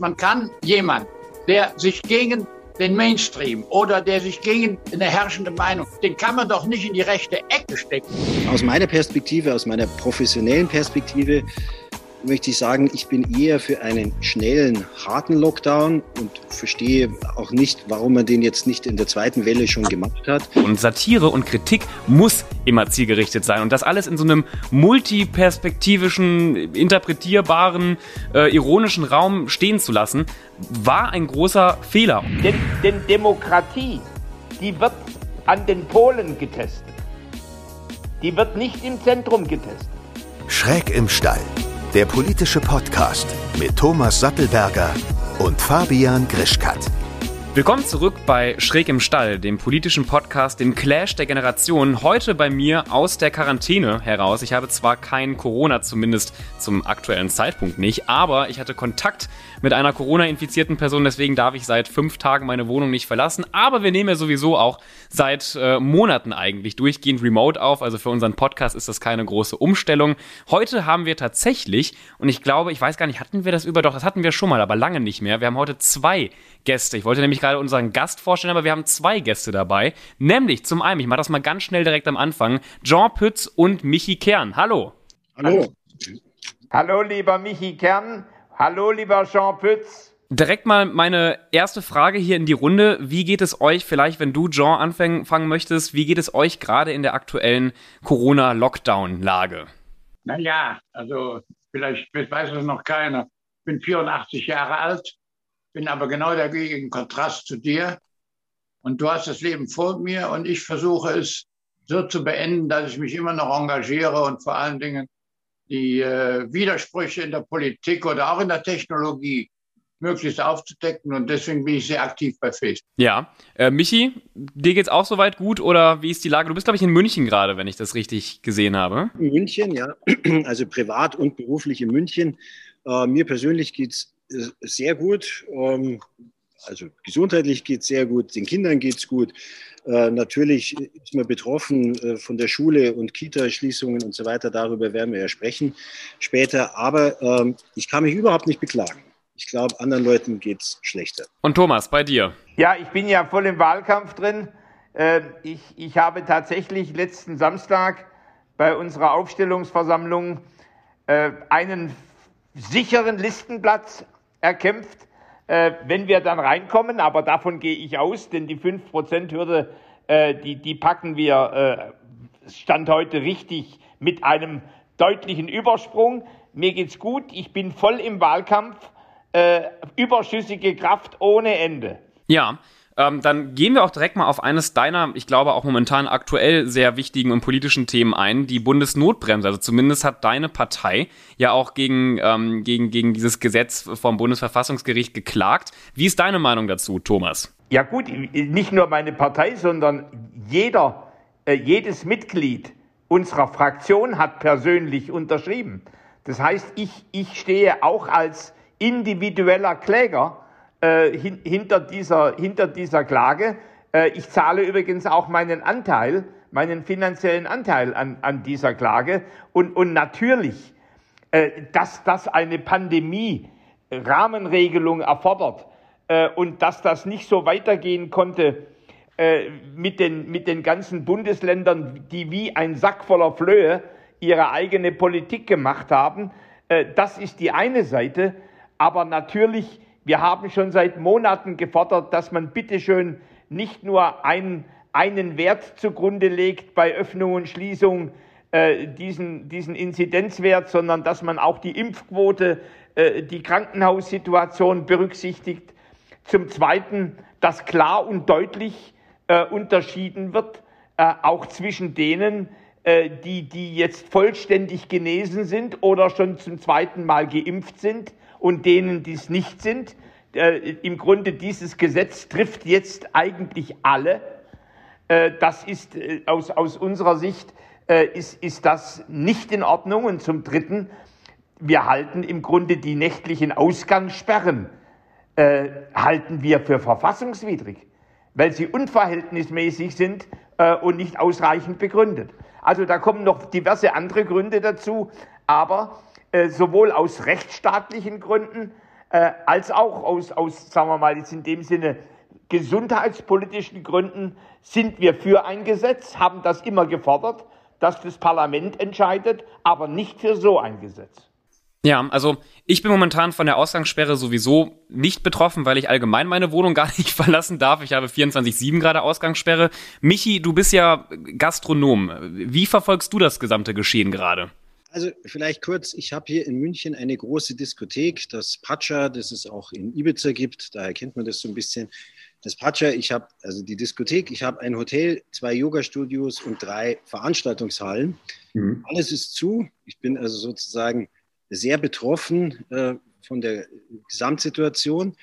man kann jemand, der sich gegen den Mainstream oder der sich gegen eine herrschende Meinung, den kann man doch nicht in die rechte Ecke stecken. Aus meiner Perspektive, aus meiner professionellen Perspektive möchte ich sagen, ich bin eher für einen schnellen, harten Lockdown und verstehe auch nicht, warum man den jetzt nicht in der zweiten Welle schon gemacht hat. Und Satire und Kritik muss immer zielgerichtet sein. Und das alles in so einem multiperspektivischen, interpretierbaren, äh, ironischen Raum stehen zu lassen, war ein großer Fehler. Denn, denn Demokratie, die wird an den Polen getestet. Die wird nicht im Zentrum getestet. Schräg im Stall der politische Podcast mit Thomas Sattelberger und Fabian Grischkat. Willkommen zurück bei Schräg im Stall, dem politischen Podcast, dem Clash der Generationen. Heute bei mir aus der Quarantäne heraus. Ich habe zwar kein Corona, zumindest zum aktuellen Zeitpunkt nicht, aber ich hatte Kontakt mit einer Corona-infizierten Person, deswegen darf ich seit fünf Tagen meine Wohnung nicht verlassen. Aber wir nehmen ja sowieso auch seit äh, Monaten eigentlich durchgehend remote auf. Also für unseren Podcast ist das keine große Umstellung. Heute haben wir tatsächlich, und ich glaube, ich weiß gar nicht, hatten wir das über, doch, das hatten wir schon mal, aber lange nicht mehr. Wir haben heute zwei Gäste. Ich wollte nämlich gerade unseren Gast vorstellen, aber wir haben zwei Gäste dabei. Nämlich zum einen, ich mache das mal ganz schnell direkt am Anfang, Jean Pütz und Michi Kern. Hallo. Hallo. Hallo, lieber Michi Kern. Hallo, lieber Jean Pütz. Direkt mal meine erste Frage hier in die Runde. Wie geht es euch, vielleicht wenn du, Jean, anfangen möchtest, wie geht es euch gerade in der aktuellen Corona-Lockdown-Lage? Naja, also vielleicht weiß es noch keiner. Ich bin 84 Jahre alt, bin aber genau dagegen im Kontrast zu dir. Und du hast das Leben vor mir und ich versuche es so zu beenden, dass ich mich immer noch engagiere und vor allen Dingen die äh, Widersprüche in der Politik oder auch in der Technologie möglichst aufzudecken und deswegen bin ich sehr aktiv bei Facebook. Ja, äh, Michi, dir geht's auch soweit gut oder wie ist die Lage? Du bist glaube ich in München gerade, wenn ich das richtig gesehen habe. In München, ja, also privat und beruflich in München. Äh, mir persönlich geht's äh, sehr gut. Ähm, also gesundheitlich geht es sehr gut, den Kindern geht es gut. Äh, natürlich ist man betroffen äh, von der Schule und Kita-Schließungen und so weiter. Darüber werden wir ja sprechen später. Aber ähm, ich kann mich überhaupt nicht beklagen. Ich glaube, anderen Leuten geht es schlechter. Und Thomas, bei dir? Ja, ich bin ja voll im Wahlkampf drin. Äh, ich, ich habe tatsächlich letzten Samstag bei unserer Aufstellungsversammlung äh, einen sicheren Listenplatz erkämpft äh, wenn wir dann reinkommen, aber davon gehe ich aus, denn die 5%-Hürde, äh, die, die packen wir äh, Stand heute richtig mit einem deutlichen Übersprung. Mir geht's gut, ich bin voll im Wahlkampf, äh, überschüssige Kraft ohne Ende. Ja, ähm, dann gehen wir auch direkt mal auf eines deiner, ich glaube auch momentan aktuell sehr wichtigen und politischen Themen ein, die Bundesnotbremse. Also zumindest hat deine Partei ja auch gegen, ähm, gegen, gegen dieses Gesetz vom Bundesverfassungsgericht geklagt. Wie ist deine Meinung dazu, Thomas? Ja gut, nicht nur meine Partei, sondern jeder, äh, jedes Mitglied unserer Fraktion hat persönlich unterschrieben. Das heißt, ich, ich stehe auch als individueller Kläger äh, hin, hinter, dieser, hinter dieser Klage. Äh, ich zahle übrigens auch meinen Anteil, meinen finanziellen Anteil an, an dieser Klage. Und, und natürlich, äh, dass das eine Pandemie Rahmenregelung erfordert äh, und dass das nicht so weitergehen konnte äh, mit, den, mit den ganzen Bundesländern, die wie ein Sack voller Flöhe ihre eigene Politik gemacht haben. Äh, das ist die eine Seite. Aber natürlich wir haben schon seit Monaten gefordert, dass man bitteschön nicht nur einen, einen Wert zugrunde legt bei Öffnung und Schließung, äh, diesen, diesen Inzidenzwert, sondern dass man auch die Impfquote, äh, die Krankenhaussituation berücksichtigt. Zum Zweiten, dass klar und deutlich äh, unterschieden wird, äh, auch zwischen denen, äh, die, die jetzt vollständig genesen sind oder schon zum zweiten Mal geimpft sind und denen, die es nicht sind. Äh, Im Grunde dieses Gesetz trifft jetzt eigentlich alle. Äh, das ist äh, aus, aus unserer Sicht ist, ist das nicht in Ordnung. Und zum Dritten, wir halten im Grunde die nächtlichen Ausgangssperren halten wir für verfassungswidrig, weil sie unverhältnismäßig sind und nicht ausreichend begründet. Also da kommen noch diverse andere Gründe dazu, aber sowohl aus rechtsstaatlichen Gründen äh, als auch aus, aus, sagen wir mal, jetzt in dem Sinne gesundheitspolitischen Gründen sind wir für ein Gesetz, haben das immer gefordert, dass das Parlament entscheidet, aber nicht für so ein Gesetz. Ja, also ich bin momentan von der Ausgangssperre sowieso nicht betroffen, weil ich allgemein meine Wohnung gar nicht verlassen darf. Ich habe 24-7 gerade Ausgangssperre. Michi, du bist ja Gastronom. Wie verfolgst du das gesamte Geschehen gerade? Also vielleicht kurz, ich habe hier in München eine große Diskothek, das Pacha, das es auch in Ibiza gibt, daher kennt man das so ein bisschen. Das Pacha, ich habe also die Diskothek, ich habe ein Hotel, zwei Yoga-Studios und drei Veranstaltungshallen. Mhm. Alles ist zu. Ich bin also sozusagen sehr betroffen äh, von der Gesamtsituation.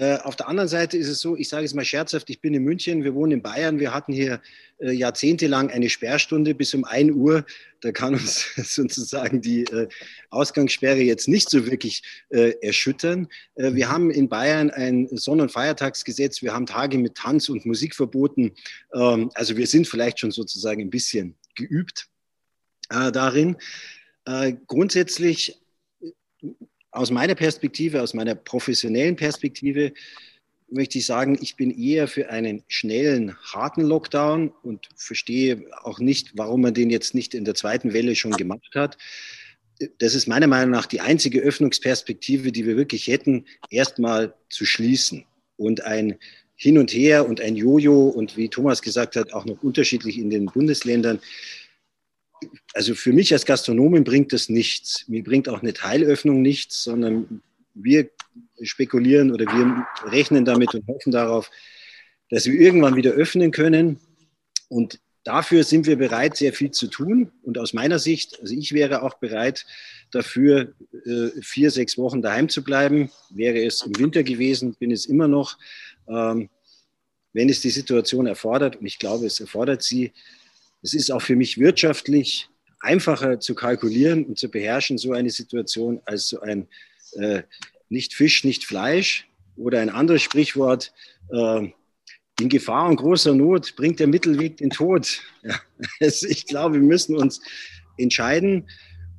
Äh, auf der anderen Seite ist es so, ich sage es mal scherzhaft, ich bin in München, wir wohnen in Bayern, wir hatten hier äh, jahrzehntelang eine Sperrstunde bis um 1 Uhr. Da kann uns sozusagen die äh, Ausgangssperre jetzt nicht so wirklich äh, erschüttern. Äh, wir haben in Bayern ein Sonn- und Feiertagsgesetz, wir haben Tage mit Tanz- und Musikverboten. Ähm, also wir sind vielleicht schon sozusagen ein bisschen geübt darin. grundsätzlich aus meiner Perspektive, aus meiner professionellen Perspektive, möchte ich sagen, ich bin eher für einen schnellen, harten Lockdown und verstehe auch nicht, warum man den jetzt nicht in der zweiten Welle schon gemacht hat. Das ist meiner Meinung nach die einzige Öffnungsperspektive, die wir wirklich hätten, erstmal zu schließen und ein Hin und Her und ein Jojo und wie Thomas gesagt hat, auch noch unterschiedlich in den Bundesländern also für mich als Gastronomen bringt das nichts. Mir bringt auch eine Teilöffnung nichts, sondern wir spekulieren oder wir rechnen damit und hoffen darauf, dass wir irgendwann wieder öffnen können. Und dafür sind wir bereit, sehr viel zu tun. Und aus meiner Sicht, also ich wäre auch bereit dafür, äh, vier, sechs Wochen daheim zu bleiben. Wäre es im Winter gewesen, bin es immer noch. Ähm, wenn es die Situation erfordert, und ich glaube, es erfordert sie, es ist auch für mich wirtschaftlich einfacher zu kalkulieren und zu beherrschen, so eine Situation, als so ein äh, nicht Fisch, nicht Fleisch oder ein anderes Sprichwort, äh, in Gefahr und großer Not bringt der Mittelweg den Tod. Ja, also ich glaube, wir müssen uns entscheiden.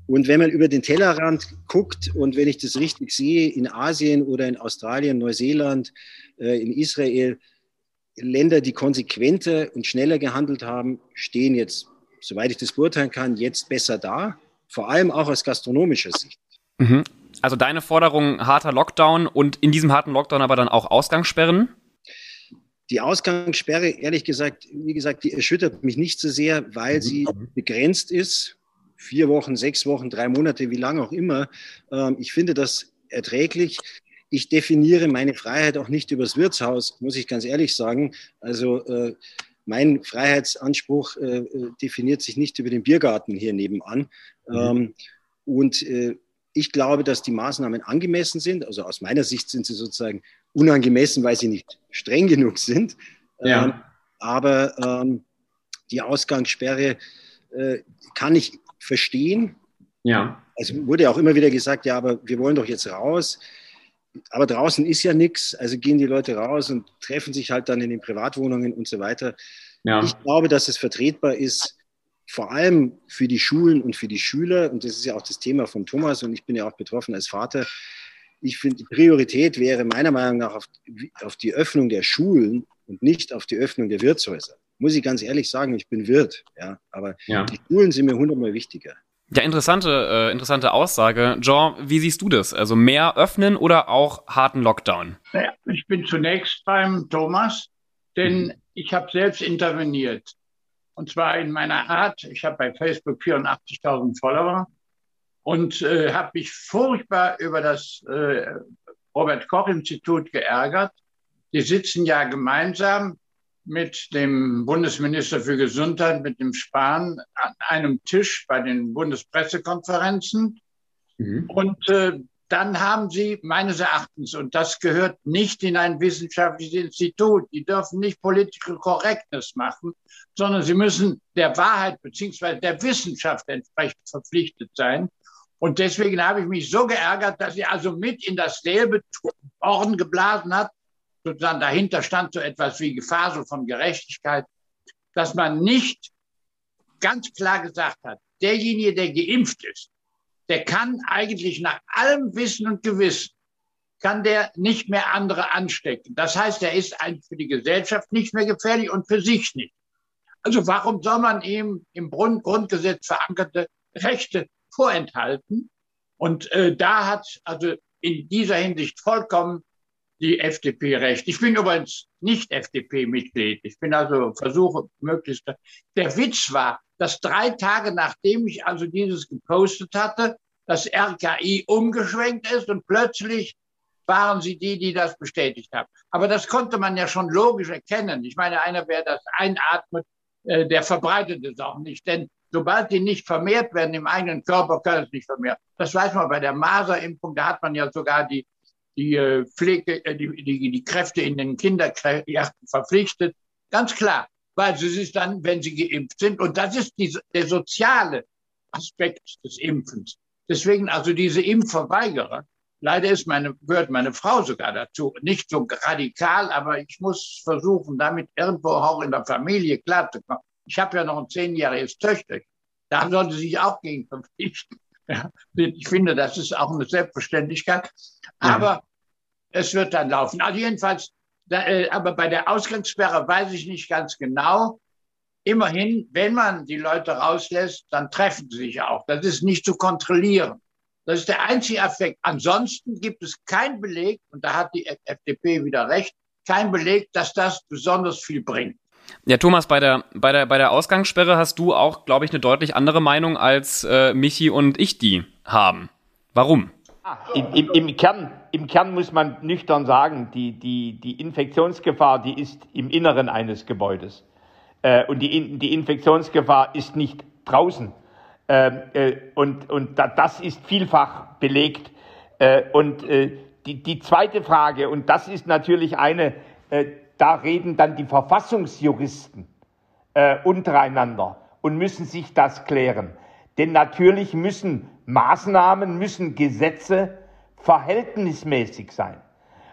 Und wenn man über den Tellerrand guckt und wenn ich das richtig sehe, in Asien oder in Australien, Neuseeland, äh, in Israel, Länder, die konsequenter und schneller gehandelt haben, stehen jetzt, soweit ich das beurteilen kann, jetzt besser da, vor allem auch aus gastronomischer Sicht. Mhm. Also deine Forderung harter Lockdown und in diesem harten Lockdown aber dann auch Ausgangssperren? Die Ausgangssperre, ehrlich gesagt, wie gesagt, die erschüttert mich nicht so sehr, weil mhm. sie begrenzt ist. Vier Wochen, sechs Wochen, drei Monate, wie lange auch immer. Ähm, ich finde das erträglich ich definiere meine Freiheit auch nicht übers Wirtshaus, muss ich ganz ehrlich sagen. Also äh, mein Freiheitsanspruch äh, äh definiert sich nicht über den Biergarten hier nebenan. Mhm. Ähm, und äh, ich glaube, dass die Maßnahmen angemessen sind. Also aus meiner Sicht sind sie sozusagen unangemessen, weil sie nicht streng genug sind. Ja. Ähm, aber ähm, die Ausgangssperre äh, kann ich verstehen. Ja. Es wurde auch immer wieder gesagt, ja, aber wir wollen doch jetzt raus aber draußen ist ja nichts, also gehen die Leute raus und treffen sich halt dann in den Privatwohnungen und so weiter. Ja. Ich glaube, dass es vertretbar ist, vor allem für die Schulen und für die Schüler, und das ist ja auch das Thema von Thomas und ich bin ja auch betroffen als Vater. Ich finde, die Priorität wäre meiner Meinung nach auf, auf die Öffnung der Schulen und nicht auf die Öffnung der Wirtshäuser. Muss ich ganz ehrlich sagen, ich bin Wirt, ja, aber ja. die Schulen sind mir hundertmal wichtiger. Ja, interessante, äh, interessante Aussage. Jean, wie siehst du das? Also mehr öffnen oder auch harten Lockdown? Naja, ich bin zunächst beim Thomas, denn mhm. ich habe selbst interveniert. Und zwar in meiner Art. Ich habe bei Facebook 84.000 Follower und äh, habe mich furchtbar über das äh, Robert Koch Institut geärgert. Die sitzen ja gemeinsam mit dem Bundesminister für Gesundheit, mit dem Spahn, an einem Tisch bei den Bundespressekonferenzen. Mhm. Und äh, dann haben sie meines Erachtens, und das gehört nicht in ein wissenschaftliches Institut, die dürfen nicht Political Correctness machen, sondern sie müssen der Wahrheit beziehungsweise der Wissenschaft entsprechend verpflichtet sein. Und deswegen habe ich mich so geärgert, dass sie also mit in dasselbe Horn geblasen hat, sozusagen dahinter stand so etwas wie Gefahr so von Gerechtigkeit, dass man nicht ganz klar gesagt hat, derjenige, der geimpft ist, der kann eigentlich nach allem Wissen und Gewissen kann der nicht mehr andere anstecken. Das heißt, er ist eigentlich für die Gesellschaft nicht mehr gefährlich und für sich nicht. Also warum soll man ihm im Grundgesetz verankerte Rechte vorenthalten? Und äh, da hat also in dieser Hinsicht vollkommen die FDP recht. Ich bin übrigens nicht FDP-Mitglied. Ich bin also versuche möglichst. Der Witz war, dass drei Tage nachdem ich also dieses gepostet hatte, das RKI umgeschwenkt ist und plötzlich waren sie die, die das bestätigt haben. Aber das konnte man ja schon logisch erkennen. Ich meine, einer, wer das einatmet, äh, der verbreitet es auch nicht. Denn sobald die nicht vermehrt werden im eigenen Körper, kann es nicht vermehrt. Das weiß man bei der Maserimpfung, da hat man ja sogar die, die äh, Pflege, äh, die, die, die Kräfte in den Kindergärten verpflichtet. Ganz klar, weil sie sich dann, wenn sie geimpft sind, und das ist die, der soziale Aspekt des Impfens. Deswegen also diese Impfverweigerer, leider ist meine, gehört meine Frau sogar dazu, nicht so radikal, aber ich muss versuchen, damit irgendwo auch in der Familie klarzukommen. Ich habe ja noch ein zehnjähriges Töchter. Da sollte sich auch gegen verpflichten. Ja, ich finde, das ist auch eine Selbstverständlichkeit. Aber ja. es wird dann laufen. Also jedenfalls, da, äh, aber bei der Ausgangssperre weiß ich nicht ganz genau. Immerhin, wenn man die Leute rauslässt, dann treffen sie sich auch. Das ist nicht zu kontrollieren. Das ist der einzige Effekt. Ansonsten gibt es keinen Beleg, und da hat die FDP wieder recht, kein Beleg, dass das besonders viel bringt. Ja, Thomas, bei der, bei der, bei der Ausgangssperre hast du auch, glaube ich, eine deutlich andere Meinung als äh, Michi und ich die haben. Warum? Ah, Im, im, Im, Kern, Im Kern muss man nüchtern sagen, die, die, die Infektionsgefahr, die ist im Inneren eines Gebäudes. Äh, und die, die Infektionsgefahr ist nicht draußen. Ähm, äh, und und da, das ist vielfach belegt. Äh, und äh, die, die zweite Frage, und das ist natürlich eine, äh, da reden dann die Verfassungsjuristen äh, untereinander und müssen sich das klären. Denn natürlich müssen Maßnahmen, müssen Gesetze verhältnismäßig sein.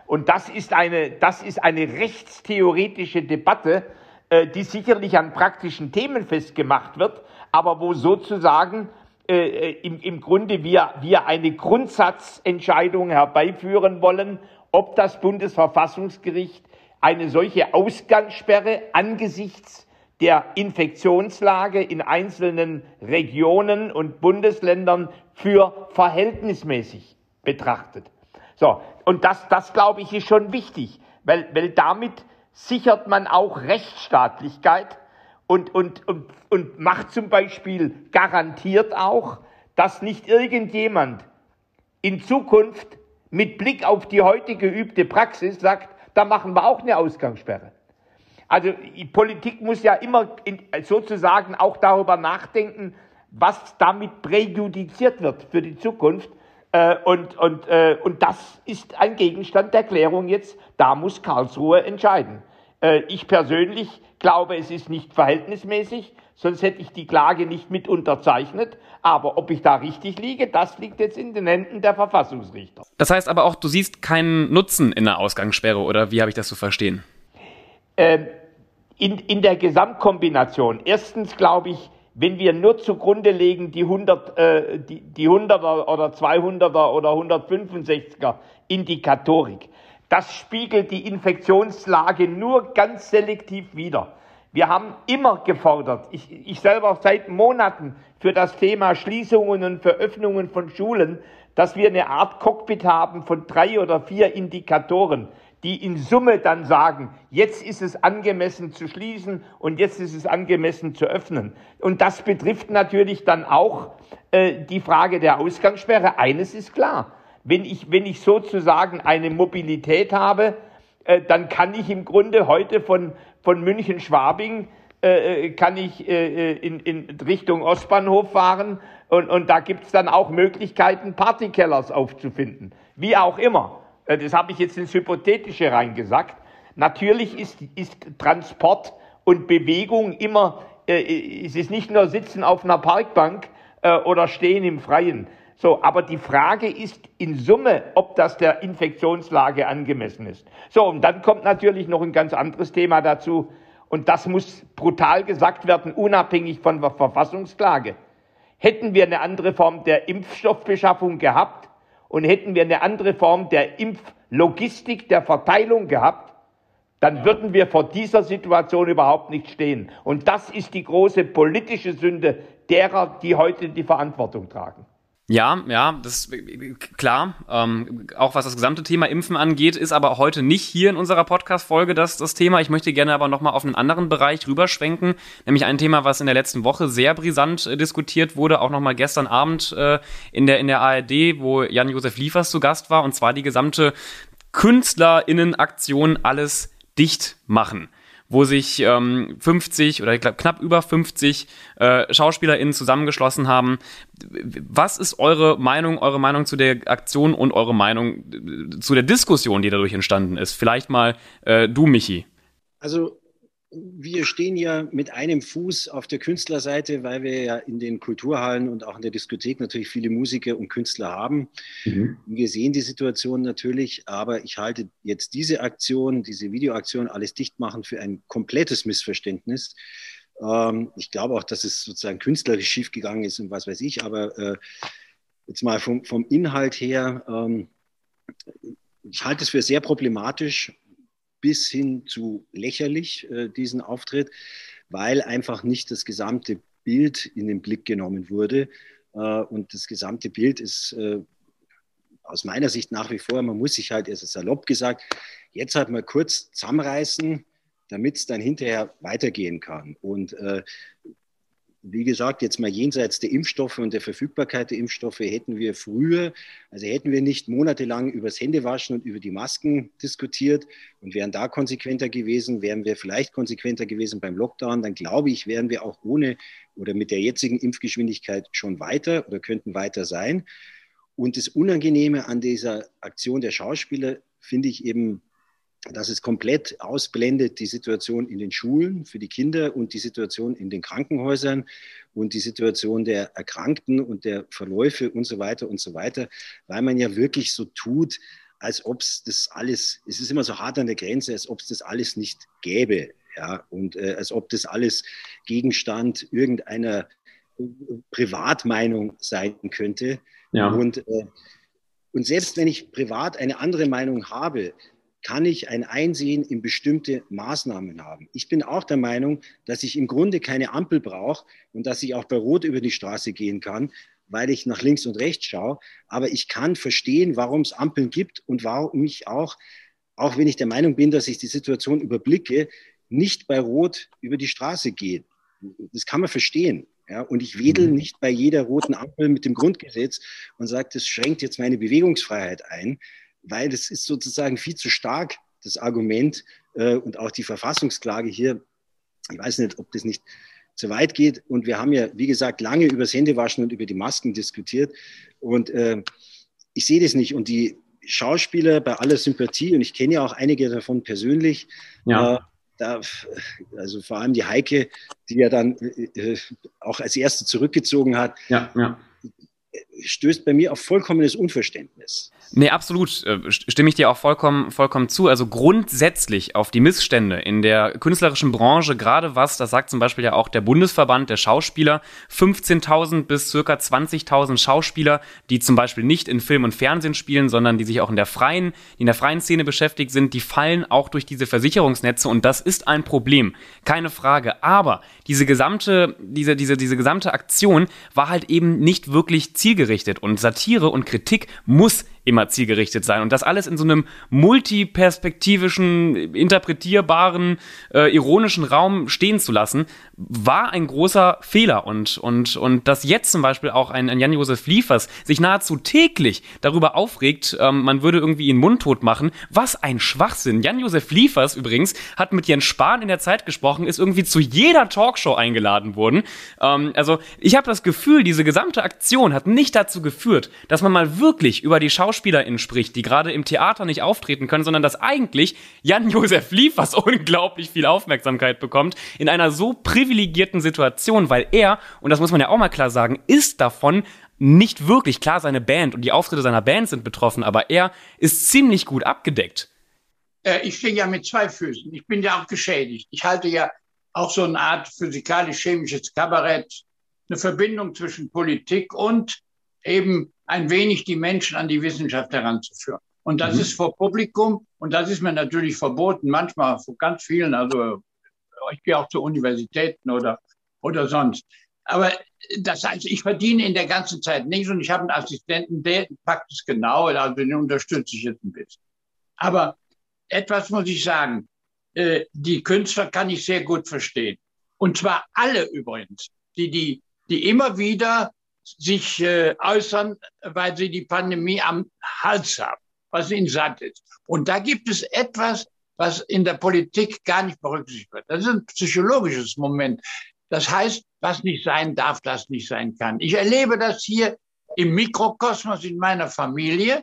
Und das ist eine, das ist eine rechtstheoretische Debatte, äh, die sicherlich an praktischen Themen festgemacht wird, aber wo sozusagen äh, im, im Grunde wir, wir eine Grundsatzentscheidung herbeiführen wollen, ob das Bundesverfassungsgericht eine solche Ausgangssperre angesichts der Infektionslage in einzelnen Regionen und Bundesländern für verhältnismäßig betrachtet. So, und das, das glaube ich, ist schon wichtig, weil, weil damit sichert man auch Rechtsstaatlichkeit und, und, und, und macht zum Beispiel, garantiert auch, dass nicht irgendjemand in Zukunft mit Blick auf die heute geübte Praxis sagt, da machen wir auch eine Ausgangssperre. Also die Politik muss ja immer in, sozusagen auch darüber nachdenken, was damit präjudiziert wird für die Zukunft. Äh, und, und, äh, und das ist ein Gegenstand der Klärung jetzt. Da muss Karlsruhe entscheiden. Äh, ich persönlich glaube, es ist nicht verhältnismäßig, sonst hätte ich die Klage nicht mit unterzeichnet. Aber ob ich da richtig liege, das liegt jetzt in den Händen der Verfassungsrichter. Das heißt aber auch, du siehst keinen Nutzen in der Ausgangssperre, oder wie habe ich das zu verstehen? Ähm, in, in der Gesamtkombination. Erstens glaube ich, wenn wir nur zugrunde legen die 100, äh, die, die 100er oder 200er oder 165er Indikatorik, das spiegelt die Infektionslage nur ganz selektiv wider. Wir haben immer gefordert, ich, ich selber seit Monaten für das Thema Schließungen und Veröffnungen von Schulen, dass wir eine Art Cockpit haben von drei oder vier Indikatoren, die in Summe dann sagen, jetzt ist es angemessen zu schließen und jetzt ist es angemessen zu öffnen. Und das betrifft natürlich dann auch äh, die Frage der Ausgangssperre. Eines ist klar, wenn ich, wenn ich sozusagen eine Mobilität habe, äh, dann kann ich im Grunde heute von, von München-Schwabing äh, äh, kann ich äh, in, in Richtung Ostbahnhof fahren und, und da gibt's dann auch Möglichkeiten, Partykellers aufzufinden. Wie auch immer. Äh, das habe ich jetzt ins Hypothetische reingesagt. Natürlich ist, ist Transport und Bewegung immer, äh, es ist nicht nur Sitzen auf einer Parkbank äh, oder Stehen im Freien. So, aber die Frage ist in Summe, ob das der Infektionslage angemessen ist. So, und dann kommt natürlich noch ein ganz anderes Thema dazu. Und das muss brutal gesagt werden, unabhängig von der Verfassungsklage. Hätten wir eine andere Form der Impfstoffbeschaffung gehabt und hätten wir eine andere Form der Impflogistik, der Verteilung gehabt, dann würden wir vor dieser Situation überhaupt nicht stehen. Und das ist die große politische Sünde derer, die heute die Verantwortung tragen. Ja, ja, das klar. Ähm, auch was das gesamte Thema Impfen angeht, ist aber heute nicht hier in unserer Podcast-Folge das, das Thema. Ich möchte gerne aber nochmal auf einen anderen Bereich rüberschwenken, nämlich ein Thema, was in der letzten Woche sehr brisant äh, diskutiert wurde, auch nochmal gestern Abend äh, in, der, in der ARD, wo Jan-Josef Liefers zu Gast war, und zwar die gesamte KünstlerInnen-Aktion Alles dicht machen wo sich ähm, 50 oder ich glaube knapp über 50 äh, SchauspielerInnen zusammengeschlossen haben. Was ist eure Meinung, eure Meinung zu der Aktion und eure Meinung äh, zu der Diskussion, die dadurch entstanden ist? Vielleicht mal äh, du, Michi. Also wir stehen ja mit einem Fuß auf der Künstlerseite, weil wir ja in den Kulturhallen und auch in der Diskothek natürlich viele Musiker und Künstler haben. Mhm. Wir sehen die Situation natürlich, aber ich halte jetzt diese Aktion, diese Videoaktion, alles dicht machen, für ein komplettes Missverständnis. Ähm, ich glaube auch, dass es sozusagen künstlerisch schiefgegangen ist und was weiß ich, aber äh, jetzt mal vom, vom Inhalt her, ähm, ich halte es für sehr problematisch bis hin zu lächerlich, äh, diesen Auftritt, weil einfach nicht das gesamte Bild in den Blick genommen wurde. Äh, und das gesamte Bild ist äh, aus meiner Sicht nach wie vor, man muss sich halt, es ist salopp gesagt, jetzt halt mal kurz zusammenreißen, damit es dann hinterher weitergehen kann. Und äh, wie gesagt, jetzt mal jenseits der Impfstoffe und der Verfügbarkeit der Impfstoffe hätten wir früher, also hätten wir nicht monatelang über das Händewaschen und über die Masken diskutiert und wären da konsequenter gewesen, wären wir vielleicht konsequenter gewesen beim Lockdown, dann glaube ich, wären wir auch ohne oder mit der jetzigen Impfgeschwindigkeit schon weiter oder könnten weiter sein. Und das Unangenehme an dieser Aktion der Schauspieler finde ich eben, dass es komplett ausblendet die Situation in den Schulen für die Kinder und die Situation in den Krankenhäusern und die Situation der Erkrankten und der Verläufe und so weiter und so weiter, weil man ja wirklich so tut, als ob es das alles, es ist immer so hart an der Grenze, als ob es das alles nicht gäbe, ja, und äh, als ob das alles Gegenstand irgendeiner Privatmeinung sein könnte. Ja. Und, äh, und selbst wenn ich privat eine andere Meinung habe, kann ich ein Einsehen in bestimmte Maßnahmen haben. Ich bin auch der Meinung, dass ich im Grunde keine Ampel brauche und dass ich auch bei Rot über die Straße gehen kann, weil ich nach links und rechts schaue. Aber ich kann verstehen, warum es Ampeln gibt und warum ich auch, auch wenn ich der Meinung bin, dass ich die Situation überblicke, nicht bei Rot über die Straße gehe. Das kann man verstehen. Ja, und ich wedel mhm. nicht bei jeder roten Ampel mit dem Grundgesetz und sage, das schränkt jetzt meine Bewegungsfreiheit ein weil das ist sozusagen viel zu stark, das Argument äh, und auch die Verfassungsklage hier. Ich weiß nicht, ob das nicht zu weit geht. Und wir haben ja, wie gesagt, lange über das Händewaschen und über die Masken diskutiert. Und äh, ich sehe das nicht. Und die Schauspieler bei aller Sympathie, und ich kenne ja auch einige davon persönlich, ja. äh, da, also vor allem die Heike, die ja dann äh, äh auch als erste zurückgezogen hat. Ja, ja stößt bei mir auf vollkommenes Unverständnis. Nee, absolut. Äh, stimme ich dir auch vollkommen, vollkommen zu. Also grundsätzlich auf die Missstände in der künstlerischen Branche, gerade was, das sagt zum Beispiel ja auch der Bundesverband der Schauspieler, 15.000 bis circa 20.000 Schauspieler, die zum Beispiel nicht in Film und Fernsehen spielen, sondern die sich auch in der freien, in der freien Szene beschäftigt sind, die fallen auch durch diese Versicherungsnetze und das ist ein Problem. Keine Frage. Aber diese gesamte, diese, diese, diese gesamte Aktion war halt eben nicht wirklich zielgerichtet. Und Satire und Kritik muss immer zielgerichtet sein. Und das alles in so einem multiperspektivischen, interpretierbaren, äh, ironischen Raum stehen zu lassen, war ein großer Fehler. Und, und, und dass jetzt zum Beispiel auch ein, ein Jan-Josef Liefers sich nahezu täglich darüber aufregt, ähm, man würde irgendwie ihn mundtot machen, was ein Schwachsinn. Jan-Josef Liefers übrigens hat mit Jens Spahn in der Zeit gesprochen, ist irgendwie zu jeder Talkshow eingeladen worden. Ähm, also ich habe das Gefühl, diese gesamte Aktion hat nicht dazu geführt, dass man mal wirklich über die Schauspieler SchauspielerInnen spricht, die gerade im Theater nicht auftreten können, sondern dass eigentlich Jan-Josef Liefers unglaublich viel Aufmerksamkeit bekommt in einer so privilegierten Situation, weil er, und das muss man ja auch mal klar sagen, ist davon nicht wirklich. Klar, seine Band und die Auftritte seiner Band sind betroffen, aber er ist ziemlich gut abgedeckt. Äh, ich stehe ja mit zwei Füßen. Ich bin ja auch geschädigt. Ich halte ja auch so eine Art physikalisch-chemisches Kabarett, eine Verbindung zwischen Politik und eben ein wenig die Menschen an die Wissenschaft heranzuführen. Und das mhm. ist vor Publikum und das ist mir natürlich verboten, manchmal vor ganz vielen, also ich gehe auch zu Universitäten oder, oder sonst. Aber das heißt, ich verdiene in der ganzen Zeit nichts und ich habe einen Assistenten, der packt es genau, also den unterstütze ich jetzt ein bisschen. Aber etwas muss ich sagen, äh, die Künstler kann ich sehr gut verstehen. Und zwar alle übrigens, die, die, die immer wieder sich äh, äußern, weil sie die Pandemie am Hals haben, was ihnen satt ist. Und da gibt es etwas, was in der Politik gar nicht berücksichtigt wird. Das ist ein psychologisches Moment. Das heißt, was nicht sein darf, das nicht sein kann. Ich erlebe das hier im Mikrokosmos in meiner Familie.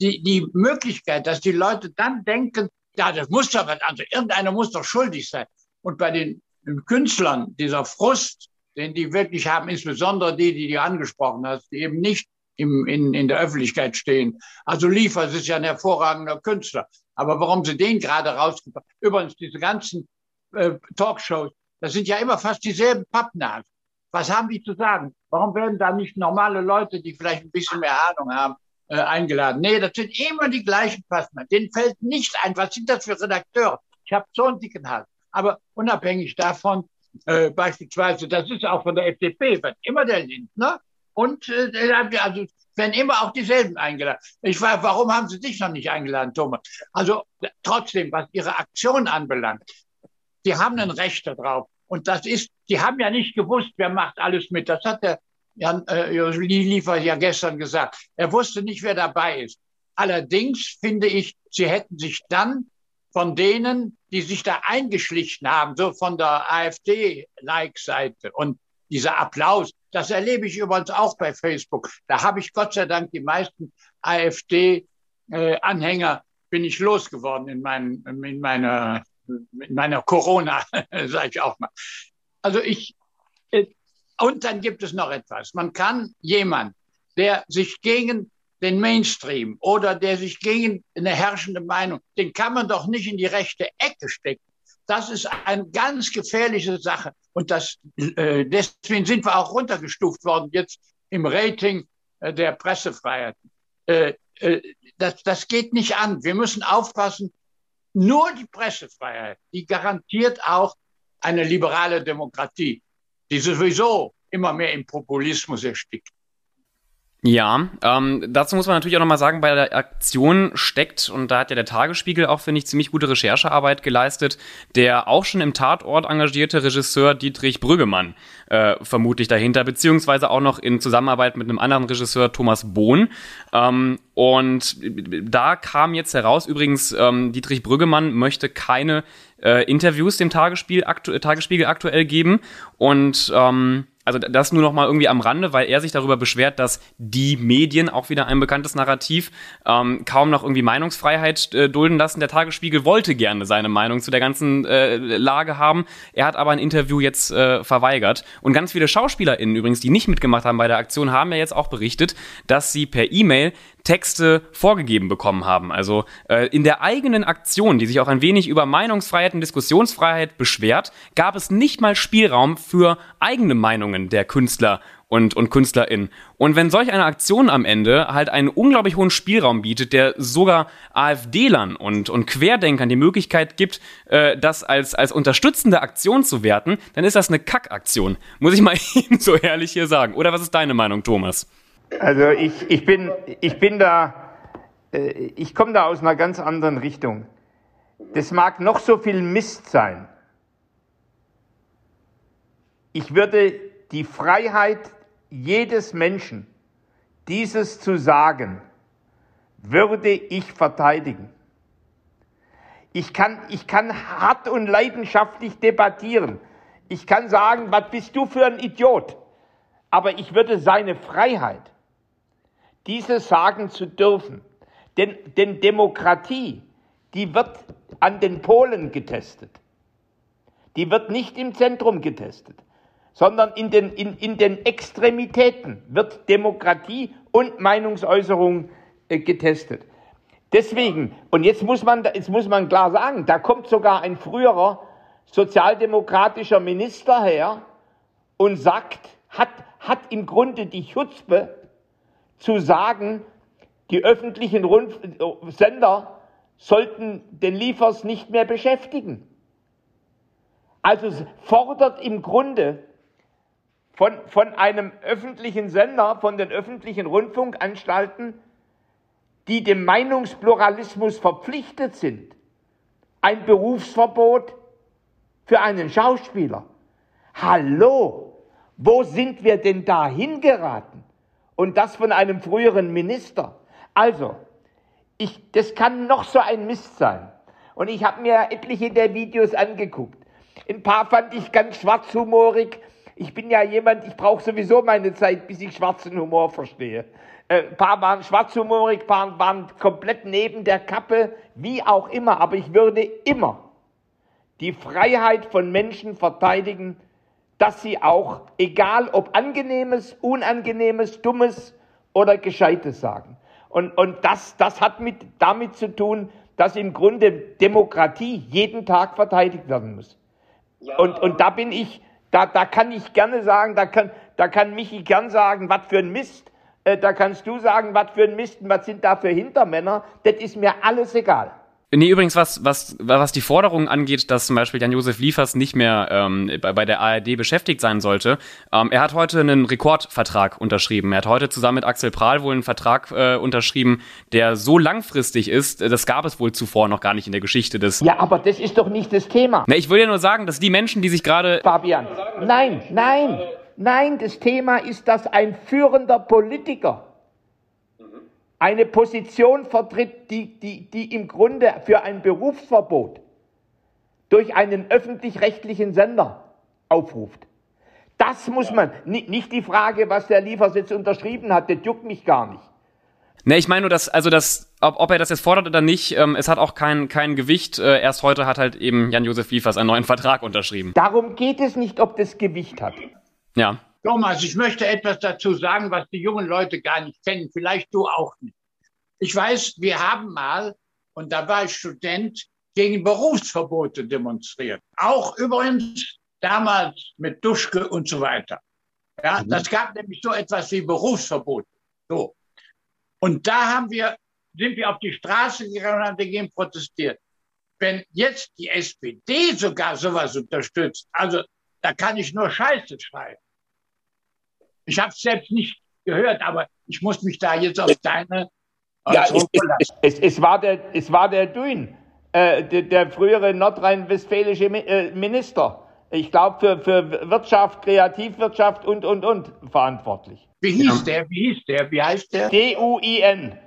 Die, die Möglichkeit, dass die Leute dann denken, ja, das muss doch was anderes, irgendeiner muss doch schuldig sein. Und bei den Künstlern, dieser Frust, den die wirklich haben, insbesondere die, die du angesprochen hast, die eben nicht im, in, in der Öffentlichkeit stehen. Also Liefers ist ja ein hervorragender Künstler. Aber warum sie den gerade rausgebracht Übrigens, diese ganzen äh, Talkshows, das sind ja immer fast dieselben Pappnasen. Was haben die zu sagen? Warum werden da nicht normale Leute, die vielleicht ein bisschen mehr Ahnung haben, äh, eingeladen? Nee, das sind immer die gleichen Pappnasen. Denen fällt nicht ein. Was sind das für Redakteure? Ich habe so einen dicken Hals. Aber unabhängig davon, äh, beispielsweise, das ist auch von der FDP, wird immer der Lindner und äh, also werden immer auch dieselben eingeladen. Ich frage, warum haben Sie dich noch nicht eingeladen, Thomas? Also trotzdem, was Ihre Aktion anbelangt, die haben ein Recht darauf. Und das ist, die haben ja nicht gewusst, wer macht alles mit. Das hat der Jan äh, Liefer ja gestern gesagt. Er wusste nicht, wer dabei ist. Allerdings finde ich, sie hätten sich dann von denen, die sich da eingeschlichen haben, so von der AfD-Like-Seite und dieser Applaus, das erlebe ich übrigens auch bei Facebook. Da habe ich Gott sei Dank die meisten AfD-Anhänger bin ich losgeworden in, mein, in meiner, in meiner Corona, sage ich auch mal. Also ich, äh, und dann gibt es noch etwas. Man kann jemand, der sich gegen den Mainstream oder der sich gegen eine herrschende Meinung, den kann man doch nicht in die rechte Ecke stecken. Das ist eine ganz gefährliche Sache. Und das, äh, deswegen sind wir auch runtergestuft worden jetzt im Rating äh, der Pressefreiheit. Äh, äh, das, das geht nicht an. Wir müssen aufpassen. Nur die Pressefreiheit, die garantiert auch eine liberale Demokratie, die sowieso immer mehr im Populismus erstickt. Ja, ähm, dazu muss man natürlich auch nochmal sagen, bei der Aktion steckt, und da hat ja der Tagesspiegel auch, finde ich, ziemlich gute Recherchearbeit geleistet, der auch schon im Tatort engagierte Regisseur Dietrich Brüggemann äh, vermutlich dahinter, beziehungsweise auch noch in Zusammenarbeit mit einem anderen Regisseur, Thomas Bohn. Ähm, und da kam jetzt heraus, übrigens, ähm, Dietrich Brüggemann möchte keine äh, Interviews dem Tagesspiegel, aktu Tagesspiegel aktuell geben und ähm, also das nur noch mal irgendwie am Rande, weil er sich darüber beschwert, dass die Medien, auch wieder ein bekanntes Narrativ, ähm, kaum noch irgendwie Meinungsfreiheit äh, dulden lassen. Der Tagesspiegel wollte gerne seine Meinung zu der ganzen äh, Lage haben. Er hat aber ein Interview jetzt äh, verweigert. Und ganz viele SchauspielerInnen übrigens, die nicht mitgemacht haben bei der Aktion, haben ja jetzt auch berichtet, dass sie per E-Mail Texte vorgegeben bekommen haben. Also äh, in der eigenen Aktion, die sich auch ein wenig über Meinungsfreiheit und Diskussionsfreiheit beschwert, gab es nicht mal Spielraum für eigene Meinungen der Künstler und, und KünstlerInnen. Und wenn solch eine Aktion am Ende halt einen unglaublich hohen Spielraum bietet, der sogar AfD-Lern und, und Querdenkern die Möglichkeit gibt, äh, das als, als unterstützende Aktion zu werten, dann ist das eine Kackaktion. Muss ich mal eben so ehrlich hier sagen. Oder was ist deine Meinung, Thomas? Also ich, ich, bin, ich bin da, äh, ich komme da aus einer ganz anderen Richtung. Das mag noch so viel Mist sein. Ich würde die Freiheit jedes Menschen, dieses zu sagen, würde ich verteidigen. Ich kann, ich kann hart und leidenschaftlich debattieren. Ich kann sagen, was bist du für ein Idiot? Aber ich würde seine Freiheit, dieses sagen zu dürfen. Denn, denn Demokratie, die wird an den Polen getestet. Die wird nicht im Zentrum getestet, sondern in den, in, in den Extremitäten wird Demokratie und Meinungsäußerung äh, getestet. Deswegen, und jetzt muss, man, jetzt muss man klar sagen, da kommt sogar ein früherer sozialdemokratischer Minister her und sagt, hat, hat im Grunde die Chutzpe, zu sagen, die öffentlichen Rundf Sender sollten den Liefers nicht mehr beschäftigen. Also fordert im Grunde von, von einem öffentlichen Sender, von den öffentlichen Rundfunkanstalten, die dem Meinungspluralismus verpflichtet sind, ein Berufsverbot für einen Schauspieler. Hallo, wo sind wir denn da hingeraten? Und das von einem früheren Minister. Also, ich, das kann noch so ein Mist sein. Und ich habe mir etliche der Videos angeguckt. Ein paar fand ich ganz schwarzhumorig. Ich bin ja jemand, ich brauche sowieso meine Zeit, bis ich schwarzen Humor verstehe. Ein äh, paar waren schwarzhumorig, paar waren komplett neben der Kappe, wie auch immer. Aber ich würde immer die Freiheit von Menschen verteidigen, dass sie auch, egal ob angenehmes, unangenehmes, dummes oder gescheites sagen. Und, und das, das hat mit, damit zu tun, dass im Grunde Demokratie jeden Tag verteidigt werden muss. Ja. Und, und da bin ich, da, da kann ich gerne sagen, da kann, da kann Michi gern sagen, was für ein Mist. Äh, da kannst du sagen, was für ein Mist was sind da für Hintermänner. Das ist mir alles egal. Nee, übrigens, was, was, was die Forderung angeht, dass zum Beispiel Jan-Josef Liefers nicht mehr ähm, bei, bei der ARD beschäftigt sein sollte, ähm, er hat heute einen Rekordvertrag unterschrieben. Er hat heute zusammen mit Axel Prahl wohl einen Vertrag äh, unterschrieben, der so langfristig ist, äh, das gab es wohl zuvor noch gar nicht in der Geschichte des. Ja, aber das ist doch nicht das Thema. Nee, ich will ja nur sagen, dass die Menschen, die sich gerade. Fabian, nein, nein, nein, das Thema ist, dass ein führender Politiker eine Position vertritt, die, die, die im Grunde für ein Berufsverbot durch einen öffentlich-rechtlichen Sender aufruft. Das muss man, nicht die Frage, was der Liefersitz unterschrieben hat, das juckt mich gar nicht. Ne, ich meine nur, dass, also das, ob, ob er das jetzt fordert oder nicht, ähm, es hat auch kein, kein Gewicht. Äh, erst heute hat halt eben Jan-Josef Liefers einen neuen Vertrag unterschrieben. Darum geht es nicht, ob das Gewicht hat. Ja. Thomas, ich möchte etwas dazu sagen, was die jungen Leute gar nicht kennen. Vielleicht du auch nicht. Ich weiß, wir haben mal, und da war ich Student, gegen Berufsverbote demonstriert. Auch übrigens damals mit Duschke und so weiter. Ja, mhm. das gab nämlich so etwas wie Berufsverbote. So. Und da haben wir, sind wir auf die Straße gegangen und haben dagegen protestiert. Wenn jetzt die SPD sogar sowas unterstützt, also da kann ich nur Scheiße schreiben. Ich habe es selbst nicht gehört, aber ich muss mich da jetzt auf deine ja, es, es, es, war der, es war der Dün, äh, der, der, frühere nordrhein-westfälische äh, Minister. Ich glaube, für, für Wirtschaft, Kreativwirtschaft und, und, und verantwortlich. Wie hieß der? Wie hieß der? Wie heißt der? D-U-I-N.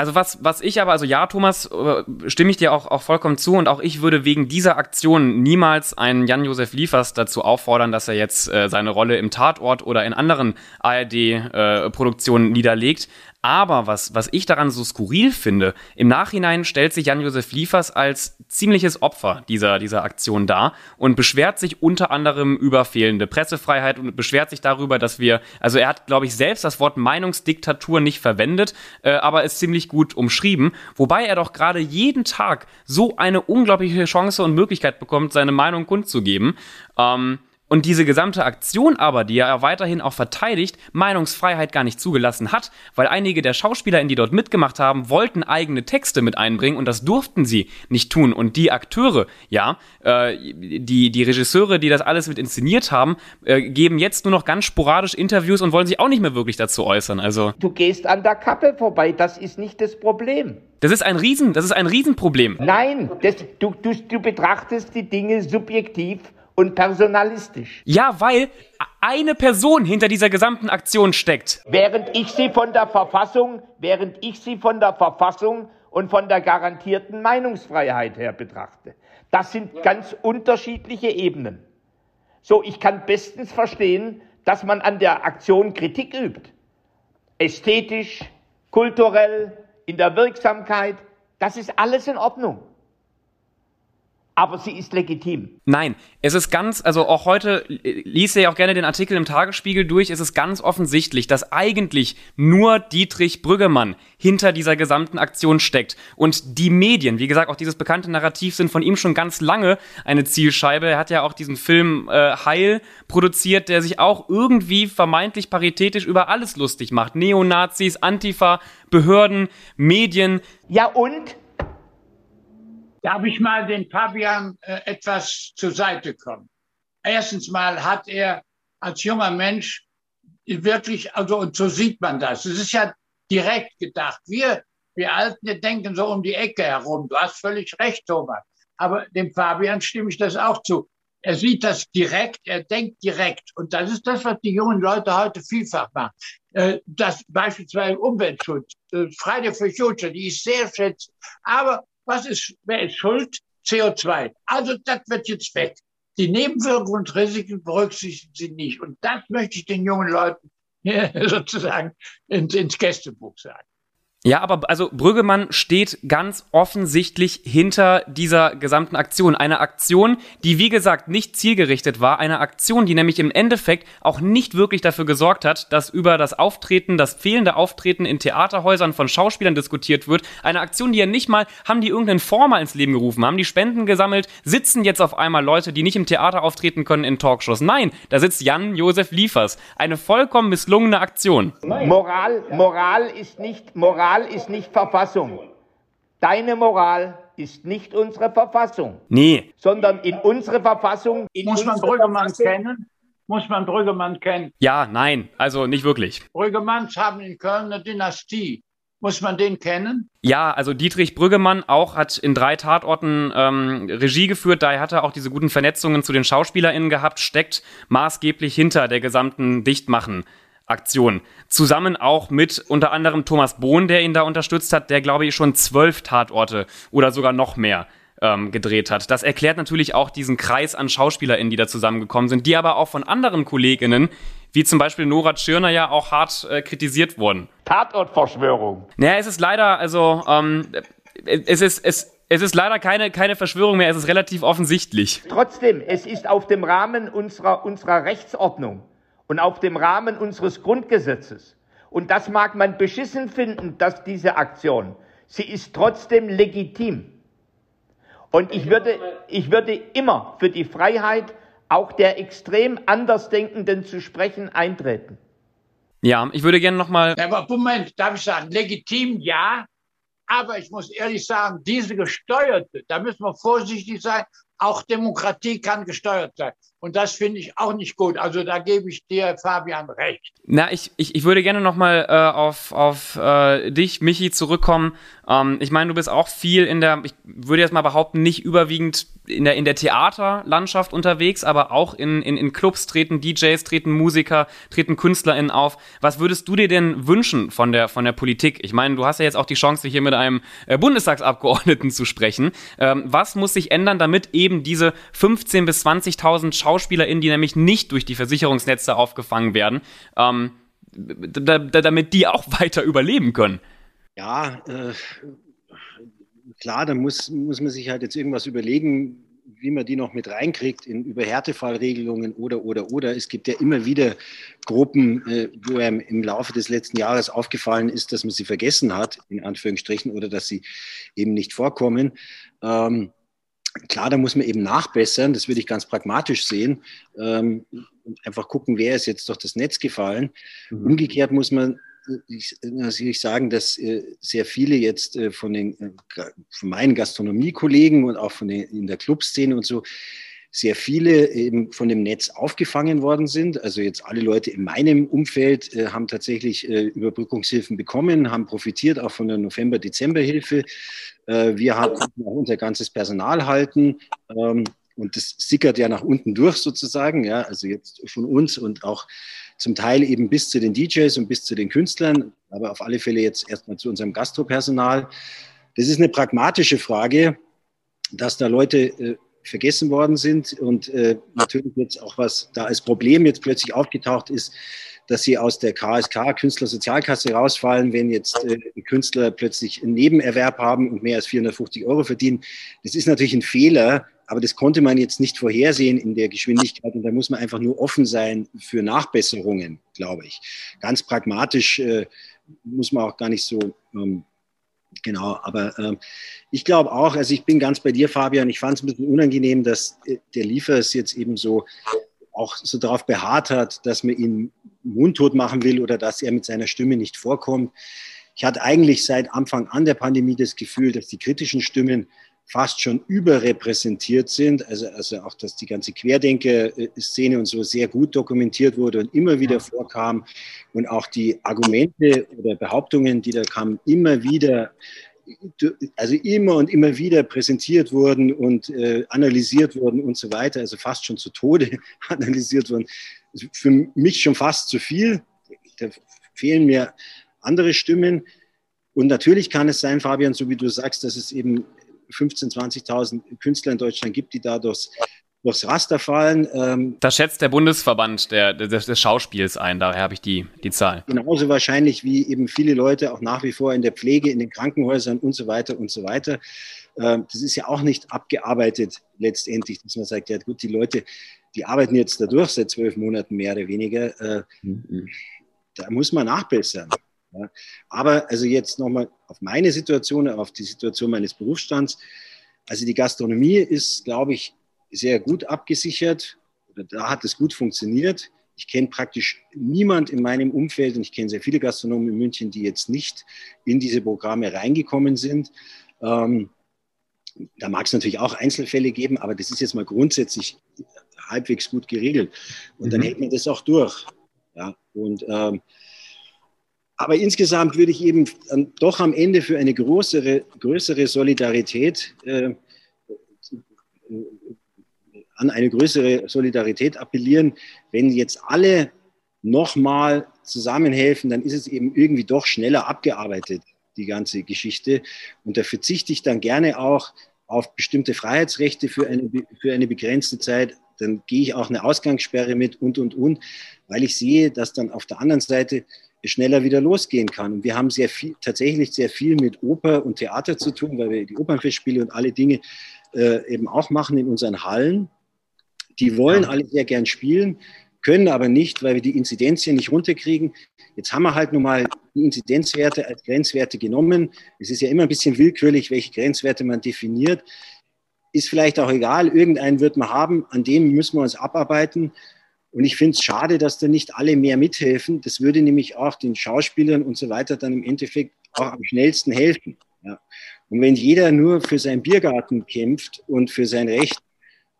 Also was, was ich aber, also ja, Thomas, äh, stimme ich dir auch, auch vollkommen zu und auch ich würde wegen dieser Aktion niemals einen Jan-Josef Liefers dazu auffordern, dass er jetzt äh, seine Rolle im Tatort oder in anderen ARD-Produktionen äh, niederlegt. Aber was, was ich daran so skurril finde, im Nachhinein stellt sich Jan-Josef Liefers als ziemliches Opfer dieser, dieser Aktion dar und beschwert sich unter anderem über fehlende Pressefreiheit und beschwert sich darüber, dass wir, also er hat, glaube ich, selbst das Wort Meinungsdiktatur nicht verwendet, äh, aber ist ziemlich gut umschrieben, wobei er doch gerade jeden Tag so eine unglaubliche Chance und Möglichkeit bekommt, seine Meinung kundzugeben. Ähm, und diese gesamte Aktion aber, die er ja weiterhin auch verteidigt, Meinungsfreiheit gar nicht zugelassen hat, weil einige der Schauspieler, die dort mitgemacht haben, wollten eigene Texte mit einbringen und das durften sie nicht tun. Und die Akteure, ja, äh, die, die Regisseure, die das alles mit inszeniert haben, äh, geben jetzt nur noch ganz sporadisch Interviews und wollen sich auch nicht mehr wirklich dazu äußern. Also du gehst an der Kappe vorbei, das ist nicht das Problem. Das ist ein Riesen, das ist ein Riesenproblem. Nein, das, du, du, du betrachtest die Dinge subjektiv und personalistisch. Ja, weil eine Person hinter dieser gesamten Aktion steckt. Während ich sie von der Verfassung, während ich sie von der Verfassung und von der garantierten Meinungsfreiheit her betrachte. Das sind ganz unterschiedliche Ebenen. So, ich kann bestens verstehen, dass man an der Aktion Kritik übt. Ästhetisch, kulturell, in der Wirksamkeit, das ist alles in Ordnung. Aber sie ist legitim. Nein, es ist ganz, also auch heute liest ihr ja auch gerne den Artikel im Tagesspiegel durch, es ist ganz offensichtlich, dass eigentlich nur Dietrich Brüggemann hinter dieser gesamten Aktion steckt. Und die Medien, wie gesagt, auch dieses bekannte Narrativ sind von ihm schon ganz lange eine Zielscheibe. Er hat ja auch diesen Film äh, Heil produziert, der sich auch irgendwie vermeintlich paritätisch über alles lustig macht. Neonazis, Antifa, Behörden, Medien. Ja und? Darf ich mal den Fabian äh, etwas zur Seite kommen? Erstens mal hat er als junger Mensch wirklich, also und so sieht man das. Es ist ja direkt gedacht. Wir, wir Alten, wir denken so um die Ecke herum. Du hast völlig recht, Thomas. Aber dem Fabian stimme ich das auch zu. Er sieht das direkt, er denkt direkt. Und das ist das, was die jungen Leute heute vielfach machen. Äh, das beispielsweise Umweltschutz, äh, Friday for Future, die ich sehr schätze. Aber was ist, wer ist schuld? CO2. Also das wird jetzt weg. Die Nebenwirkungen und Risiken berücksichtigen sie nicht. Und das möchte ich den jungen Leuten sozusagen ins, ins Gästebuch sagen. Ja, aber also Brüggemann steht ganz offensichtlich hinter dieser gesamten Aktion. Eine Aktion, die wie gesagt nicht zielgerichtet war. Eine Aktion, die nämlich im Endeffekt auch nicht wirklich dafür gesorgt hat, dass über das Auftreten, das fehlende Auftreten in Theaterhäusern von Schauspielern diskutiert wird. Eine Aktion, die ja nicht mal, haben die irgendeinen mal ins Leben gerufen, haben die Spenden gesammelt, sitzen jetzt auf einmal Leute, die nicht im Theater auftreten können in Talkshows. Nein, da sitzt Jan Josef Liefers. Eine vollkommen misslungene Aktion. Moral, Moral ist nicht Moral Moral ist nicht Verfassung. Deine Moral ist nicht unsere Verfassung. Nee. Sondern in unsere Verfassung. In Muss man Brüggemann kennen? Muss man Brüggemann kennen? Ja, nein, also nicht wirklich. Brüggemanns haben in Köln eine Dynastie. Muss man den kennen? Ja, also Dietrich Brüggemann auch hat in drei Tatorten ähm, Regie geführt, daher hat er auch diese guten Vernetzungen zu den SchauspielerInnen gehabt, steckt maßgeblich hinter der gesamten Dichtmachen. Aktion. Zusammen auch mit unter anderem Thomas Bohn, der ihn da unterstützt hat, der glaube ich schon zwölf Tatorte oder sogar noch mehr ähm, gedreht hat. Das erklärt natürlich auch diesen Kreis an SchauspielerInnen, die da zusammengekommen sind, die aber auch von anderen KollegInnen, wie zum Beispiel Nora Tschirner, ja auch hart äh, kritisiert wurden. Tatortverschwörung. Naja, es ist leider, also, ähm, es ist, es, es ist leider keine, keine Verschwörung mehr, es ist relativ offensichtlich. Trotzdem, es ist auf dem Rahmen unserer, unserer Rechtsordnung und auf dem Rahmen unseres Grundgesetzes. Und das mag man beschissen finden, dass diese Aktion, sie ist trotzdem legitim. Und ich würde, ich würde immer für die Freiheit auch der extrem Andersdenkenden zu sprechen eintreten. Ja, ich würde gerne nochmal. Aber Moment, darf ich sagen, legitim ja, aber ich muss ehrlich sagen, diese gesteuerte, da müssen wir vorsichtig sein, auch Demokratie kann gesteuert sein. Und das finde ich auch nicht gut. Also da gebe ich dir, Fabian, recht. Na, ich, ich, ich würde gerne nochmal äh, auf, auf äh, dich, Michi, zurückkommen. Ähm, ich meine, du bist auch viel in der, ich würde jetzt mal behaupten, nicht überwiegend in der, in der Theaterlandschaft unterwegs, aber auch in, in, in Clubs treten DJs, treten Musiker, treten KünstlerInnen auf. Was würdest du dir denn wünschen von der, von der Politik? Ich meine, du hast ja jetzt auch die Chance, hier mit einem äh, Bundestagsabgeordneten zu sprechen. Ähm, was muss sich ändern, damit eben diese 15.000 bis 20.000 SchauspielerInnen, die nämlich nicht durch die Versicherungsnetze aufgefangen werden, ähm, damit die auch weiter überleben können? Ja, äh, klar, da muss, muss man sich halt jetzt irgendwas überlegen, wie man die noch mit reinkriegt in über Härtefallregelungen oder, oder, oder. Es gibt ja immer wieder Gruppen, äh, wo einem im Laufe des letzten Jahres aufgefallen ist, dass man sie vergessen hat, in Anführungsstrichen, oder dass sie eben nicht vorkommen. Ähm, klar, da muss man eben nachbessern, das würde ich ganz pragmatisch sehen ähm, einfach gucken, wer ist jetzt durch das Netz gefallen. Mhm. Umgekehrt muss man ich, natürlich sagen, dass äh, sehr viele jetzt äh, von, den, äh, von meinen Gastronomiekollegen und auch von den, in der Clubszene und so sehr viele eben von dem Netz aufgefangen worden sind. Also jetzt alle Leute in meinem Umfeld äh, haben tatsächlich äh, Überbrückungshilfen bekommen, haben profitiert auch von der November-Dezember-Hilfe. Äh, wir hatten auch unser ganzes Personal halten. Ähm, und das sickert ja nach unten durch sozusagen, ja, also jetzt von uns und auch zum Teil eben bis zu den DJs und bis zu den Künstlern, aber auf alle Fälle jetzt erstmal zu unserem Gastropersonal. Das ist eine pragmatische Frage, dass da Leute äh, vergessen worden sind und äh, natürlich jetzt auch was da als Problem jetzt plötzlich aufgetaucht ist, dass sie aus der KSK, Künstlersozialkasse, rausfallen, wenn jetzt äh, Künstler plötzlich einen Nebenerwerb haben und mehr als 450 Euro verdienen. Das ist natürlich ein Fehler, Aber das konnte man jetzt nicht vorhersehen in der Geschwindigkeit und da muss man einfach nur offen sein für Nachbesserungen, glaube ich. Ganz pragmatisch äh, muss man auch gar nicht so ähm, Genau, aber ähm, ich glaube auch, also ich bin ganz bei dir, Fabian, ich fand es ein bisschen unangenehm, dass äh, der Liefers jetzt eben so auch so darauf beharrt hat, dass man ihn mundtot machen will oder dass er mit seiner Stimme nicht vorkommt. Ich hatte eigentlich seit Anfang an der Pandemie das Gefühl, dass die kritischen Stimmen fast schon überrepräsentiert sind. Also, also auch, dass die ganze Querdenker-Szene und so sehr gut dokumentiert wurde und immer wieder vorkam. Und auch die Argumente oder Behauptungen, die da kamen, immer wieder, also immer und immer wieder präsentiert wurden und äh, analysiert wurden und so weiter. Also fast schon zu Tode analysiert wurden. Für mich schon fast zu viel. Da fehlen mir andere Stimmen. Und natürlich kann es sein, Fabian, so wie du sagst, dass es eben 15.000, 20.000 Künstler in Deutschland gibt, die da durchs, durchs Raster fallen. Ähm, das schätzt der Bundesverband der, des, des Schauspiels ein, daher habe ich die, die Zahl. Genauso wahrscheinlich wie eben viele Leute auch nach wie vor in der Pflege, in den Krankenhäusern und so weiter und so weiter. Ähm, das ist ja auch nicht abgearbeitet letztendlich, dass man sagt, ja gut, die Leute, die arbeiten jetzt dadurch seit zwölf Monaten mehr oder weniger. Äh, mhm. Da muss man nachbessern. Ja. Aber also jetzt nochmal auf meine Situation, auf die Situation meines Berufsstands. Also die Gastronomie ist, glaube ich, sehr gut abgesichert. Da hat es gut funktioniert. Ich kenne praktisch niemand in meinem Umfeld und ich kenne sehr viele Gastronomen in München, die jetzt nicht in diese Programme reingekommen sind. Ähm, da mag es natürlich auch Einzelfälle geben, aber das ist jetzt mal grundsätzlich halbwegs gut geregelt. Und dann mhm. hält man das auch durch. Ja, und ähm, aber insgesamt würde ich eben doch am Ende für eine größere, größere Solidarität äh, an eine größere Solidarität appellieren. Wenn jetzt alle nochmal zusammenhelfen, dann ist es eben irgendwie doch schneller abgearbeitet, die ganze Geschichte. Und da verzichte ich dann gerne auch auf bestimmte Freiheitsrechte für eine, für eine begrenzte Zeit. Dann gehe ich auch eine Ausgangssperre mit und, und, und, weil ich sehe, dass dann auf der anderen Seite schneller wieder losgehen kann. Und wir haben sehr viel, tatsächlich sehr viel mit Oper und Theater zu tun, weil wir die Opernfestspiele und alle Dinge äh, eben auch machen in unseren Hallen. Die wollen alle sehr gern spielen, können aber nicht, weil wir die Inzidenzien nicht runterkriegen. Jetzt haben wir halt nun mal die Inzidenzwerte als Grenzwerte genommen. Es ist ja immer ein bisschen willkürlich, welche Grenzwerte man definiert. Ist vielleicht auch egal, irgendeinen wird man haben, an dem müssen wir uns abarbeiten. Und ich finde es schade, dass da nicht alle mehr mithelfen. Das würde nämlich auch den Schauspielern und so weiter dann im Endeffekt auch am schnellsten helfen. Ja. Und wenn jeder nur für seinen Biergarten kämpft und für sein Recht,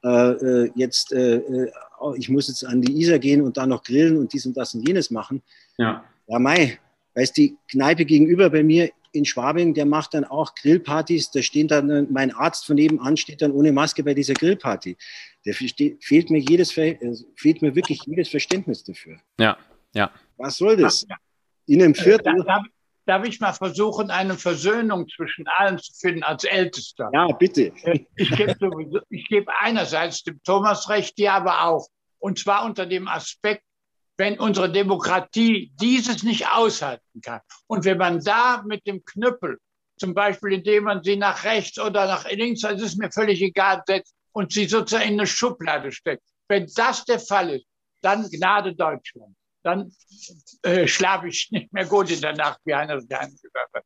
äh, äh jetzt, äh, äh ich muss jetzt an die Isar gehen und da noch grillen und dies und das und jenes machen, ja, ja mei, weiß die Kneipe gegenüber bei mir in Schwabing, der macht dann auch Grillpartys. Da steht dann mein Arzt von nebenan, steht dann ohne Maske bei dieser Grillparty. Da fehlt mir jedes, äh, fehlt mir wirklich jedes Verständnis dafür. Ja, ja. Was soll das? In einem Viertel. Darf, darf ich mal versuchen, eine Versöhnung zwischen allen zu finden als Ältester? Ja, bitte. Äh, ich gebe, ich gebe einerseits dem Thomas recht, dir aber auch. Und zwar unter dem Aspekt, wenn unsere Demokratie dieses nicht aushalten kann. Und wenn man da mit dem Knüppel, zum Beispiel indem man sie nach rechts oder nach links, das ist mir völlig egal, setzt und sie sozusagen in eine Schublade steckt. Wenn das der Fall ist, dann Gnade Deutschland. Dann äh, schlafe ich nicht mehr gut in der Nacht wie eine Geheimgewürfe.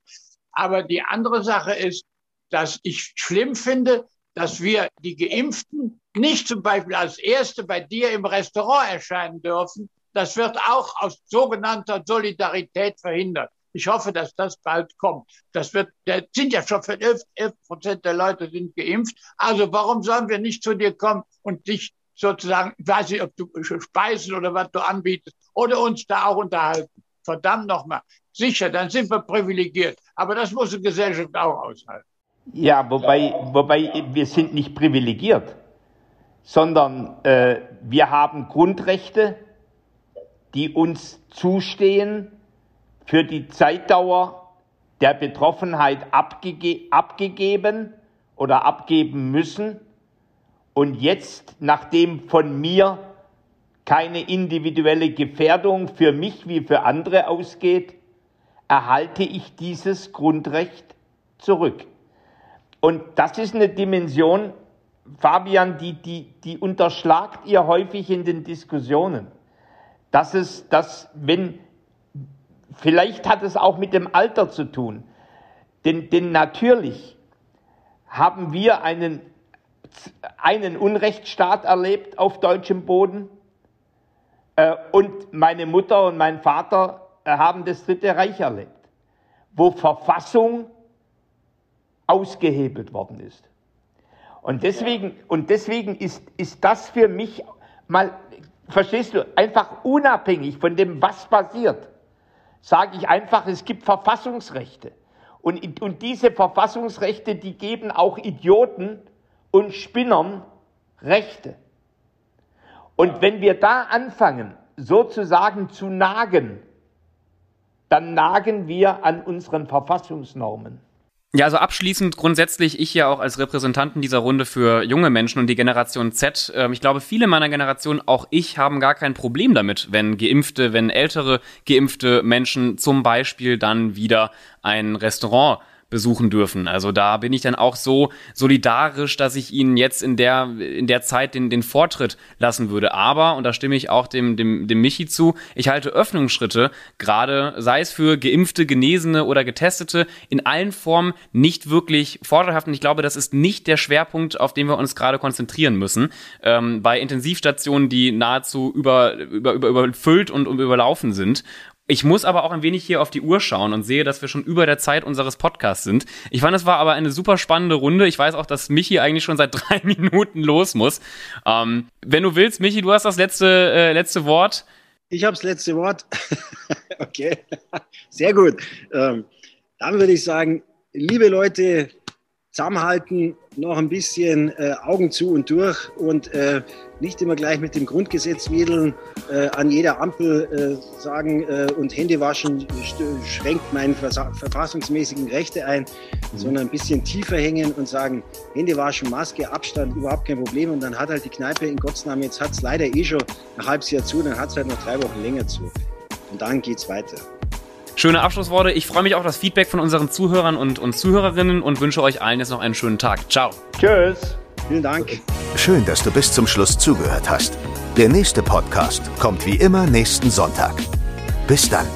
Aber die andere Sache ist, dass ich schlimm finde, dass wir die Geimpften nicht zum Beispiel als Erste bei dir im Restaurant erscheinen dürfen, das wird auch aus sogenannter Solidarität verhindert. Ich hoffe, dass das bald kommt. Das wird, da sind ja schon 11, 11 Prozent der Leute sind geimpft. Also warum sollen wir nicht zu dir kommen und dich sozusagen, ich weiß nicht, ob du speisen oder was du anbietest, oder uns da auch unterhalten. Verdammt nochmal. Sicher, dann sind wir privilegiert. Aber das muss die Gesellschaft auch aushalten. Ja, wobei, wobei wir sind nicht privilegiert, sondern äh, wir haben Grundrechte, die uns zustehen für die Zeitdauer der Betroffenheit abgege abgegeben oder abgeben müssen. Und jetzt, nachdem von mir keine individuelle Gefährdung für mich wie für andere ausgeht, erhalte ich dieses Grundrecht zurück. Und das ist eine Dimension, Fabian, die, die, die unterschlagt ihr häufig in den Diskussionen. Dass es, dass, wenn, vielleicht hat es auch mit dem Alter zu tun. Denn, denn natürlich haben wir einen, einen Unrechtsstaat erlebt auf deutschem Boden. Äh, und meine Mutter und mein Vater äh, haben das Dritte Reich erlebt, wo Verfassung ausgehebelt worden ist. Und deswegen, und deswegen ist, ist das für mich mal, verstehst du, einfach unabhängig von dem, was passiert, sage ich einfach, es gibt Verfassungsrechte. Und, und diese Verfassungsrechte, die geben auch Idioten und Spinnern Rechte. Und wenn wir da anfangen, sozusagen zu nagen, dann nagen wir an unseren Verfassungsnormen. Ja, also abschließend grundsätzlich ich ja auch als Repräsentanten dieser Runde für junge Menschen und die Generation Z. Äh, ich glaube, viele meiner Generation, auch ich, haben gar kein Problem damit, wenn geimpfte, wenn ältere geimpfte Menschen zum Beispiel dann wieder ein Restaurant besuchen dürfen. Also da bin ich dann auch so solidarisch, dass ich ihnen jetzt in der, in der Zeit den, den Vortritt lassen würde. Aber, und da stimme ich auch dem, dem, dem Michi zu, ich halte Öffnungsschritte, gerade sei es für Geimpfte, Genesene oder Getestete, in allen Formen nicht wirklich vorteilhaft. Und ich glaube, das ist nicht der Schwerpunkt, auf den wir uns gerade konzentrieren müssen. Ähm, bei Intensivstationen, die nahezu über, über, über, überfüllt und überlaufen sind. Ich muss aber auch ein wenig hier auf die Uhr schauen und sehe, dass wir schon über der Zeit unseres Podcasts sind. Ich fand, es war aber eine super spannende Runde. Ich weiß auch, dass Michi eigentlich schon seit drei Minuten los muss. Ähm, wenn du willst, Michi, du hast das letzte, äh, letzte Wort. Ich habe das letzte Wort. okay, sehr gut. Ähm, dann würde ich sagen, liebe Leute, zusammenhalten, noch ein bisschen äh, Augen zu und durch und äh, nicht immer gleich mit dem Grundgesetz wedeln, äh, an jeder Ampel äh, sagen äh, und Hände waschen schränkt meine verfassungsmäßigen Rechte ein, mhm. sondern ein bisschen tiefer hängen und sagen, Hände waschen, Maske, Abstand, überhaupt kein Problem. Und dann hat halt die Kneipe in Gottes Namen, jetzt hat es leider eh schon ein halbes Jahr zu, dann hat es halt noch drei Wochen länger zu. Und dann geht's weiter. Schöne Abschlussworte. Ich freue mich auf das Feedback von unseren Zuhörern und, und Zuhörerinnen und wünsche euch allen jetzt noch einen schönen Tag. Ciao. Tschüss. Vielen Dank. Schön, dass du bis zum Schluss zugehört hast. Der nächste Podcast kommt wie immer nächsten Sonntag. Bis dann.